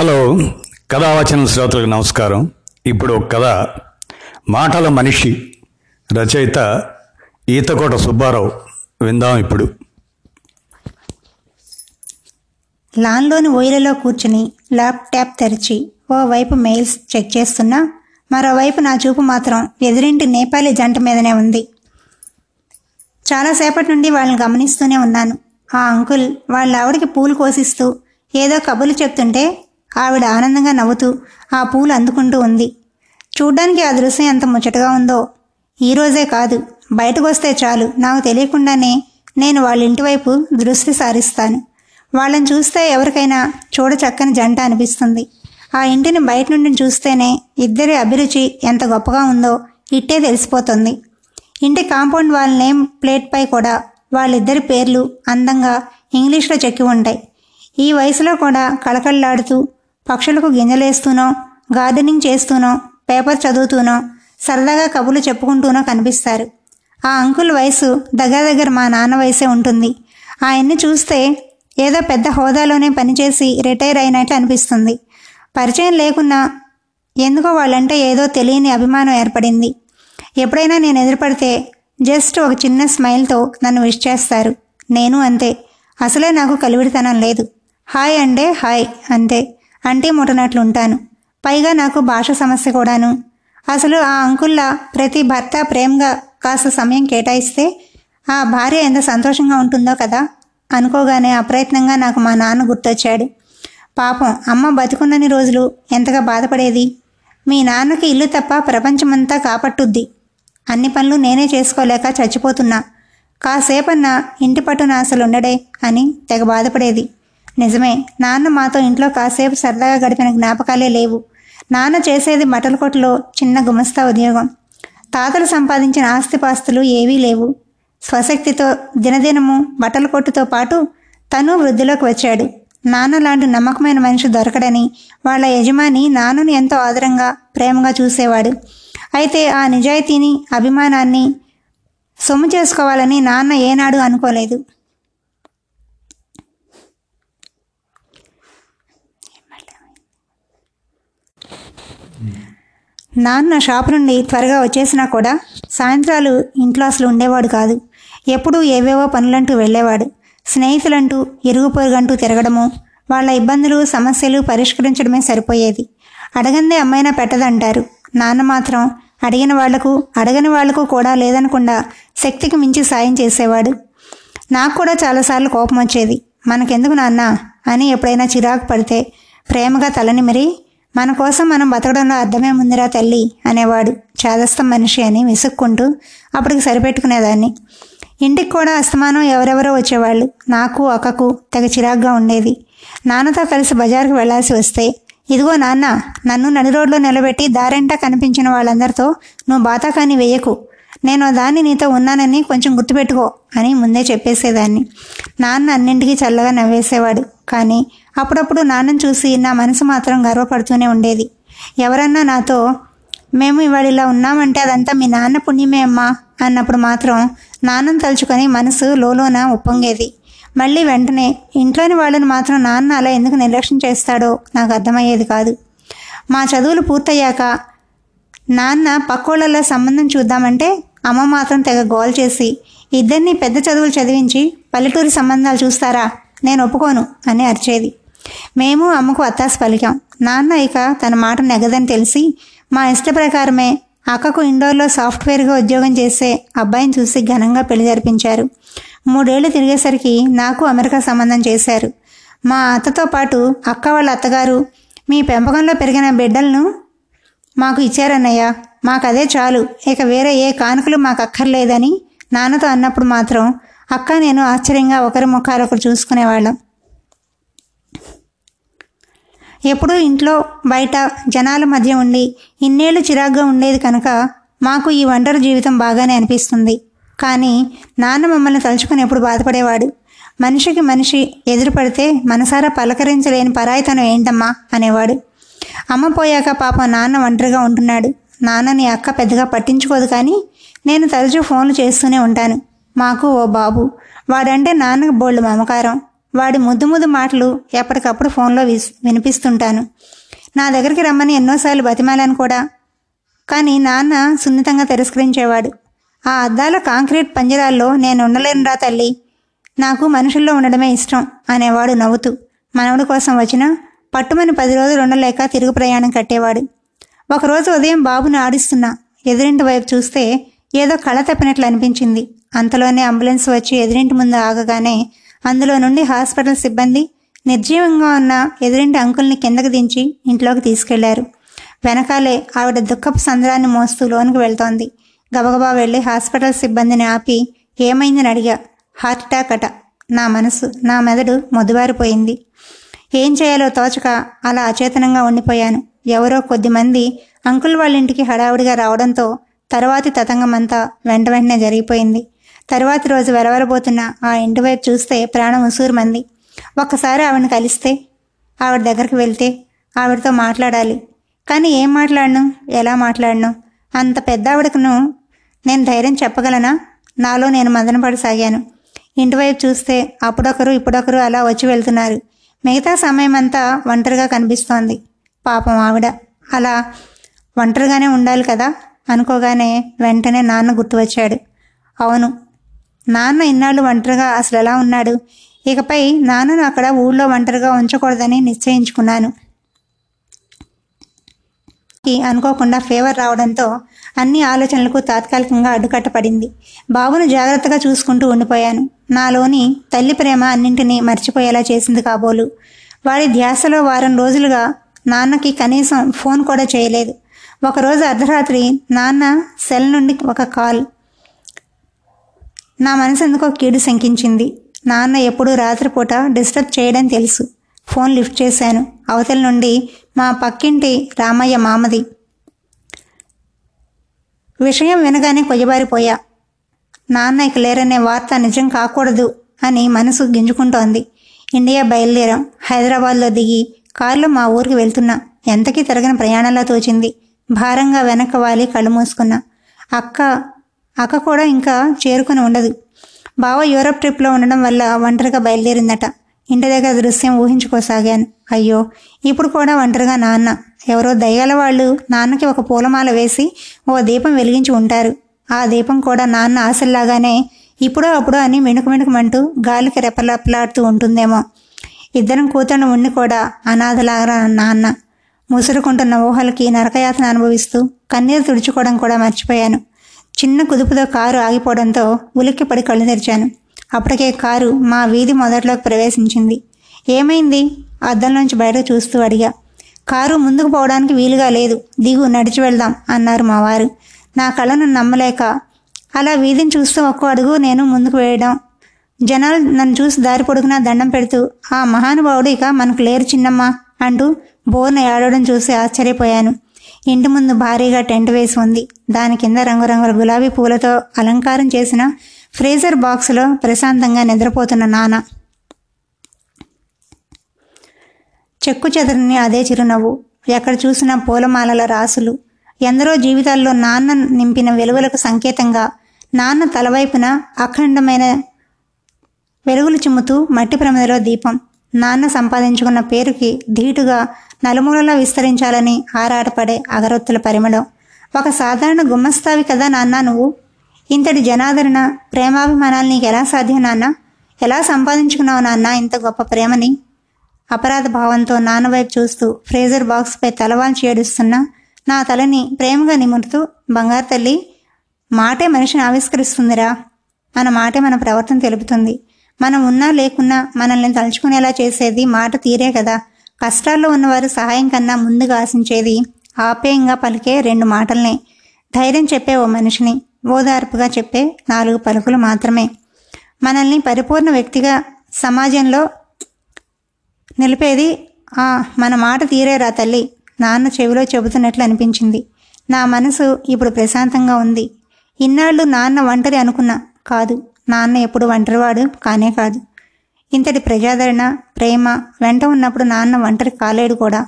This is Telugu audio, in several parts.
హలో. కథావచన శ్రోతలకు నమస్కారం. ఇప్పుడు ఒక కథ. మాటల మనిషి రచయిత ఈతకోట సుబ్బారావు విందాం ఇప్పుడు. లాన్లోని ఓయిలలో కూర్చుని ల్యాప్టాప్ తెరిచి ఓవైపు మెయిల్స్ చెక్ చేస్తున్నా మరోవైపు నా చూపు మాత్రం ఎదురింటి నేపాలీ జంట మీదనే ఉంది. చాలాసేపటి నుండి వాళ్ళని గమనిస్తూనే ఉన్నాను. ఆ అంకుల్ వాళ్ళ ఆవిడకి పూలు కోసిస్తూ ఏదో కబుర్లు చెప్తుంటే ఆవిడ ఆనందంగా నవ్వుతూ ఆ పూలు అందుకుంటూ ఉంది. చూడ్డానికి ఆ దృశ్యం ఎంత ముచ్చటగా ఉందో? ఈరోజే కాదు. బయటకు వస్తే చాలు. నాకు తెలియకుండానే నేను వాళ్ళ ఇంటివైపు దృష్టి సారిస్తాను. వాళ్ళని చూస్తే ఎవరికైనా చూడ చక్కని జంట అనిపిస్తుంది. ఆ ఇంటిని బయట నుండి చూస్తేనే ఇద్దరి అభిరుచి ఎంత గొప్పగా ఉందో ఇట్టే తెలిసిపోతుంది. ఇంటి కాంపౌండ్ వాళ్ళ నేమ్ ప్లేట్పై కూడా వాళ్ళిద్దరి పేర్లు అందంగా ఇంగ్లీష్లో చెక్కి ఉంటాయి. ఈ వయసులో కూడా కళకళలాడుతూ పక్షులకు గింజలేస్తూనో గార్డెనింగ్ చేస్తూనో పేపర్ చదువుతూనో సరదాగా కబుర్లు చెప్పుకుంటూనో కనిపిస్తారు. ఆ అంకుల్ వయసు దగ్గర దగ్గర మా నాన్న వయసే ఉంటుంది. ఆయన్ని చూస్తే ఏదో పెద్ద హోదాలోనే పనిచేసి రిటైర్ అయినట్టు అనిపిస్తుంది. పరిచయం లేకున్నా ఎందుకో వాళ్ళంటే ఏదో తెలియని అభిమానం ఏర్పడింది. ఎప్పుడైనా నేను ఎదురుపడితే జస్ట్ ఒక చిన్న స్మైల్తో నన్ను విష్ చేస్తారు. నేను అంతే. అసలే నాకు కలివిడితనం లేదు. హాయ్ అంటే హాయ్ అంతే. అంటే ముట్టనట్లు ఉంటాను పైగా నాకు భాష సమస్య కూడాను. అసలు ఆ అంకుల్లా ప్రతి భర్త ప్రేమగా కాస్త సమయం కేటాయిస్తే ఆ భార్య ఎంత సంతోషంగా ఉంటుందో కదా. అనుకోగానే అప్రయత్నంగా నాకు మా నాన్న గుర్తొచ్చాడు. పాపం అమ్మ బతుకున్నన్ని రోజులు ఎంతగా బాధపడేది. మీ నాన్నకి ఇల్లు తప్ప ప్రపంచమంతా కాపట్టుద్ది. అన్ని పనులు నేనే చేసుకోలేక చచ్చిపోతున్నా. కాసేపన్నా ఇంటి పట్టున అసలు ఉండడే అని తెగ బాధపడేది. నిజమే నాన్న మాతో ఇంట్లో కాసేపు సరదాగా గడిపిన జ్ఞాపకాలే లేవు. నాన్న చేసేది బట్టల కొట్టులో చిన్న గుమస్తా ఉద్యోగం. తాతలు సంపాదించిన ఆస్తిపాస్తులు ఏవీ లేవు. స్వశక్తితో దినదినము బట్టల కొట్టుతో పాటు తను వృద్ధిలోకి వచ్చాడు. నాన్న లాంటి నమ్మకమైన మనిషి దొరకడని వాళ్ళ యజమాని నాన్నను ఎంతో ఆదరంగా ప్రేమగా చూసేవాడు. అయితే ఆ నిజాయితీని అభిమానాన్ని సొమ్ము చేసుకోవాలని నాన్న ఏనాడు అనుకోలేదు. నాన్న షాపు నుండి త్వరగా వచ్చేసినా కూడా సాయంత్రాలు ఇంట్లో అసలు ఉండేవాడు కాదు. ఎప్పుడూ ఏవేవో పనులంటూ వెళ్ళేవాడు. స్నేహితులంటూ ఇరుగు పొరుగంటూ తిరగడము వాళ్ళ ఇబ్బందులు సమస్యలు పరిష్కరించడమే సరిపోయేది. అడగందే అమ్మైనా పెట్టదంటారు. నాన్న మాత్రం అడిగిన వాళ్ళకు అడగని వాళ్ళకు కూడా లేదనకుండా శక్తికి మించి సాయం చేసేవాడు. నాకు కూడా చాలాసార్లు కోపం వచ్చేది మనకెందుకు నాన్న? అని ఎప్పుడైనా చిరాకు పడితే ప్రేమగా తలని మరి మన కోసం మనం బతకడంలో అర్థమే ముందిరా తల్లి అనేవాడు చాదస్తం మనిషి అని విసుక్కుంటూ అప్పటికి సరిపెట్టుకునేదాన్ని. ఇంటికి కూడా అస్తమానం ఎవరెవరో వచ్చేవాళ్ళు. నాకు అక్కకు తెగ చిరాగ్గా ఉండేది. నాన్నతో కలిసి బజార్కు వెళ్ళాల్సి వస్తే ఇదిగో నాన్న నన్ను నడి రోడ్లో నిలబెట్టి దారంటా కనిపించిన వాళ్ళందరితో నువ్వు బాతాకాని వెయ్యకు నేను దాన్ని నీతో ఉన్నానని కొంచెం గుర్తుపెట్టుకో అని ముందే చెప్పేసేదాన్ని. నాన్న అన్నింటికీ చల్లగా నవ్వేసేవాడు. కానీ అప్పుడప్పుడు నాన్నను చూసి నా మనసు మాత్రం గర్వపడుతూనే ఉండేది. ఎవరన్నా నాతో మేము ఇవాళ ఇలా ఉన్నామంటే అదంతా మీ నాన్న పుణ్యమే అమ్మా అన్నప్పుడు మాత్రం నాన్నను తలుచుకొని మనసు లోలోన ఉప్పొంగేది. మళ్ళీ వెంటనే ఇంట్లోని వాళ్ళని మాత్రం నాన్న అలా ఎందుకు నిర్లక్ష్యం చేస్తాడో నాకు అర్థమయ్యేది కాదు. మా చదువులు పూర్తయ్యాక నాన్న పక్కోళ్ళలో సంబంధం చూద్దామంటే అమ్మ మాత్రం తెగ గోల్ చేసి ఇద్దరిని పెద్ద చదువులు చదివించి పల్లెటూరి సంబంధాలు చూస్తారా? నేను ఒప్పుకోను అని అరిచేది. మేము అమ్మకు అత్తాసు పలికాం. నాన్న ఇక తన మాట నెగదని తెలిసి మా ఇష్ట ప్రకారమే అక్కకు ఇండోర్లో సాఫ్ట్వేర్గా ఉద్యోగం చేసే అబ్బాయిని చూసి ఘనంగా పెళ్ళి జరిపించారు. మూడేళ్ళు తిరిగేసరికి నాకు అమెరికా సంబంధం చేశారు. మా అత్తతో పాటు అక్క వాళ్ళ అత్తగారు మీ పెంపకంలో పెరిగిన బిడ్డలను మాకు ఇచ్చారన్నయ్య మాకు అదే చాలు. ఇక వేరే ఏ కానుకలు మాకు అక్కర్లేదని నాన్నతో అన్నప్పుడు మాత్రం అక్క నేను ఆశ్చర్యంగా ఒకరి ముఖాలు ఒకరు చూసుకునేవాళ్ళం. ఎప్పుడూ ఇంట్లో బయట జనాల మధ్య ఉండి ఇన్నేళ్ళు చిరాగ్గా ఉండేది కనుక మాకు ఈ ఒంటరి జీవితం బాగానే అనిపిస్తుంది. కానీ నాన్న మమ్మల్ని తలుచుకుని ఎప్పుడు బాధపడేవాడు. మనిషికి మనిషి ఎదురుపడితే మనసారా పలకరించలేని పరాయితనం ఏంటమ్మా? అనేవాడు. అమ్మ పోయాక పాపం నాన్న ఒంటరిగా ఉంటున్నాడు. నాన్నని అక్క పెద్దగా పట్టించుకోదు కానీ నేను తరచూ ఫోన్లు చేస్తూనే ఉంటాను. మాకు ఓ బాబు. వాడంటే నాన్నకు బోళ్ళు మమకారం. వాడి ముద్దు ముద్దు మాటలు ఎప్పటికప్పుడు ఫోన్లో వి వినిపిస్తుంటాను. నా దగ్గరికి రమ్మని ఎన్నోసార్లు బతిమాలను కూడా. కానీ నాన్న సున్నితంగా తిరస్కరించేవాడు. ఆ అద్దాల కాంక్రీట్ పంజరాల్లో నేను ఉండలేనురా తల్లి. నాకు మనుషుల్లో ఉండడమే ఇష్టం అనేవాడు నవ్వుతూ. మనవడి కోసం వచ్చిన పట్టుమని పది రోజులు ఉండలేక తిరుగు ప్రయాణం కట్టేవాడు. ఒకరోజు ఉదయం బాబుని ఆడిస్తున్నా. ఎదురింటి వైపు చూస్తే ఏదో కళ తప్పినట్లు అనిపించింది. అంతలోనే అంబులెన్స్ వచ్చి ఎదురింటి ముందు ఆగగానే అందులో నుండి హాస్పిటల్ సిబ్బంది నిర్జీవంగా ఉన్న ఎదురింటి అంకుల్ని కిందకి దించి ఇంట్లోకి తీసుకెళ్ళారు. వెనకాలే ఆవిడ దుఃఖపు సంద్రాన్ని మోస్తూ లోనికి వెళ్తోంది. గబగబా వెళ్ళి హాస్పిటల్ సిబ్బందిని ఆపి ఏమైందని అడిగా. హార్ట్ అటాక్ అట. నా మనసు నా మెదడు మొద్దుబారిపోయింది ఏం చేయాలో తోచక అలా అచేతనంగా ఉండిపోయాను. ఎవరో కొద్దిమంది అంకుల్ వాళ్ళ ఇంటికి హడావుడిగా రావడంతో తర్వాతి తతంగమంతా వెంట వెంటనే జరిగిపోయింది. తర్వాత రోజు వెరవరబోతున్న ఆ ఇంటి వైపు చూస్తే ప్రాణం ఉసూరుమంది. ఒక్కసారి ఆవిడని కలిస్తే ఆవిడ దగ్గరికి వెళ్తే ఆవిడతో మాట్లాడాలి. కానీ ఏం మాట్లాడను? ఎలా మాట్లాడను? అంత పెద్ద ఆవిడకును నేను ధైర్యం చెప్పగలనా? నాలో నేను మదనపడసాగాను ఇంటివైపు చూస్తే అప్పుడొకరు ఇప్పుడొకరు అలా వచ్చి వెళ్తున్నారు. మిగతా సమయం అంతా ఒంటరిగా కనిపిస్తోంది. పాపం ఆవిడ. అలా ఒంటరిగానే ఉండాలి కదా? అనుకోగానే వెంటనే నాన్న గుర్తు వచ్చాడు అవును నాన్న ఇన్నాళ్ళు ఒంటరిగా అసలు ఎలా ఉన్నాడు? ఇకపై నాన్నను అక్కడ ఊళ్ళో ఒంటరిగా ఉంచకూడదని నిశ్చయించుకున్నాను. అనుకోకుండా ఫీవర్ రావడంతో అన్ని ఆలోచనలకు తాత్కాలికంగా అడ్డుకట్టపడింది బాబును జాగ్రత్తగా చూసుకుంటూ ఉండిపోయాను. నాలోని తల్లి ప్రేమ అన్నింటినీ మర్చిపోయేలా చేసింది కాబోలు. వాడి ధ్యాసలో వారం రోజులుగా నాన్నకి కనీసం ఫోన్ కూడా చేయలేదు. ఒకరోజు అర్ధరాత్రి నాన్న సెల్ నుండి ఒక కాల్ నా మనసు ఎందుకో కీడు శంకించింది. నాన్న ఎప్పుడూ రాత్రిపూట డిస్టర్బ్ చేయడం తెలుసు. ఫోన్ లిఫ్ట్ చేశాను. అవతల నుండి మా పక్కింటి రామయ్య మామది. విషయం వినగానే కొయ్యబారిపోయా. నాన్న ఇక లేరనే వార్త నిజం కాకూడదు అని మనసు గింజుకుంటోంది. ఇండియా బయలుదేరాం. హైదరాబాద్లో దిగి కారులో మా ఊరికి వెళ్తున్నా. ఎంతకీ తిరగని ప్రయాణంలో తోచింది. భారంగా వెనక వాలి కళ్ళు మూసుకున్నా. అక్క అక్క కూడా ఇంకా చేరుకుని ఉండదు. బావ యూరప్ ట్రిప్లో ఉండడం వల్ల ఒంటరిగా బయలుదేరిందట. ఇంటి దగ్గర దృశ్యం ఊహించుకోసాగాను. అయ్యో ఇప్పుడు కూడా ఒంటరిగా నాన్న. ఎవరో దయ్యాల వాళ్ళు నాన్నకి ఒక పూలమాల వేసి ఓ దీపం వెలిగించి ఉంటారు. ఆ దీపం కూడా నాన్న ఆశల్లాగానే ఇప్పుడో అప్పుడో అని మిణుకు మిణుకుమంటూ గాలికి రెపరెపలాడుతూ ఉంటుందేమో. ఇద్దరం కూతురు ఉండి కూడా అనాథలాగా నాన్న. ముసురుకుంటున్న ఊహలకి నరకయాతన అనుభవిస్తూ కన్నీరు తుడుచుకోవడం కూడా మర్చిపోయాను. చిన్న కుదుపుతో కారు ఆగిపోవడంతో ఉలిక్కిపడి కళ్ళు తెరిచాను. అప్పటికే కారు మా వీధి మొదట్లోకి ప్రవేశించింది. ఏమైంది? అద్దంలోంచి బయటకు చూస్తూ అడిగా. కారు ముందుకు పోవడానికి వీలుగా లేదు. దిగు నడిచి వెళ్దాం అన్నారు మా వారు. నా కళను నమ్మలేక అలా వీధిని చూస్తూ ఒక్కో అడుగు నేను ముందుకు వేయడం. జనాలు నన్ను చూసి దారి పొడుగునా దండం పెడుతూ ఆ మహానుభావుడు ఇక మనకు లేరు చిన్నమ్మ అంటూ బోర్న ఏడవడం చూసి ఆశ్చర్యపోయాను. ఇంటి ముందు భారీగా టెంట్ వేసి ఉంది. దాని కింద రంగురంగుల గులాబీ పూలతో అలంకారం చేసిన ఫ్రీజర్ బాక్స్లో ప్రశాంతంగా నిద్రపోతున్న నాన్న చెక్కు చెదరని అదే చిరునవ్వు. ఎక్కడ చూసినా పూలమాలల రాసులు. ఎందరో జీవితాల్లో నాన్న నింపిన వెలుగులకు సంకేతంగా నాన్న తలవైపున అఖండమైన వెలుగులు చిమ్ముతూ మట్టి ప్రమిదలో దీపం. నాన్న సంపాదించుకున్న పేరుకి ధీటుగా నలుమూలలా విస్తరించాలని ఆరాటపడే అగరొత్తుల పరిమళం. ఒక సాధారణ గుమ్మస్తావి కదా నాన్న నువ్వు? ఇంతటి జనాదరణ ప్రేమాభిమానాలు నీకు ఎలా సాధ్యం నాన్న? ఎలా సంపాదించుకున్నావు నాన్న ఇంత గొప్ప ప్రేమని? అపరాధ భావంతో నాన్న వైపు చూస్తూ ఫ్రేజర్ బాక్స్పై తలవాల్చి ఏడుస్తున్న నా తలని ప్రేమగా నిమురుతూ బంగారు తల్లి మాటే మనిషిని ఆవిష్కరిస్తుందిరా. మన మాటే మన ప్రవర్తన తెలుపుతుంది. మనం ఉన్నా లేకున్నా మనల్ని తలుచుకునేలా చేసేది మాట తీరే కదా. కష్టాల్లో ఉన్నవారు సహాయం కన్నా ముందుగా ఆశించేది ఆప్యాయంగా పలికే రెండు మాటల్ని. ధైర్యం చెప్పే ఓ మనిషిని ఓదార్పుగా చెప్పే నాలుగు పలుకులు మాత్రమే. మనల్ని పరిపూర్ణ వ్యక్తిగా సమాజంలో నిలిపేది ఆ మన మాట తీరేరా తల్లి నాన్న చెవిలో చెబుతున్నట్లు అనిపించింది. నా మనసు ఇప్పుడు ప్రశాంతంగా ఉంది. ఇన్నాళ్ళు నాన్న ఒంటరి అనుకున్నా కాదు నాన్న ఎప్పుడు ఒంటరివాడు కానే కాదు. ఇంతటి ప్రజాదరణ ప్రేమ వెంట ఉన్నప్పుడు నాన్న ఒంటరి కాలేడు కూడా.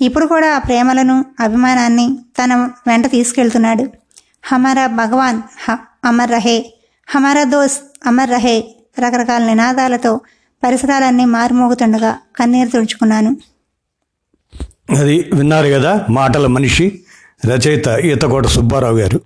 ఇప్పుడు కూడా ఆ ప్రేమలను అభిమానాన్ని తన వెంట తీసుకెళ్తున్నాడు. హమారా భగవాన్ హ అమర్ రహే. హమారా దోస్త్ అమర్ రహే. రకరకాల నినాదాలతో పరిసరాలన్నీ మారుమోగుతుండగా కన్నీరు తుడుచుకున్నాను అది విన్నారు కదా మాటల మనిషి రచయిత ఈతకోట సుబ్బారావు గారు.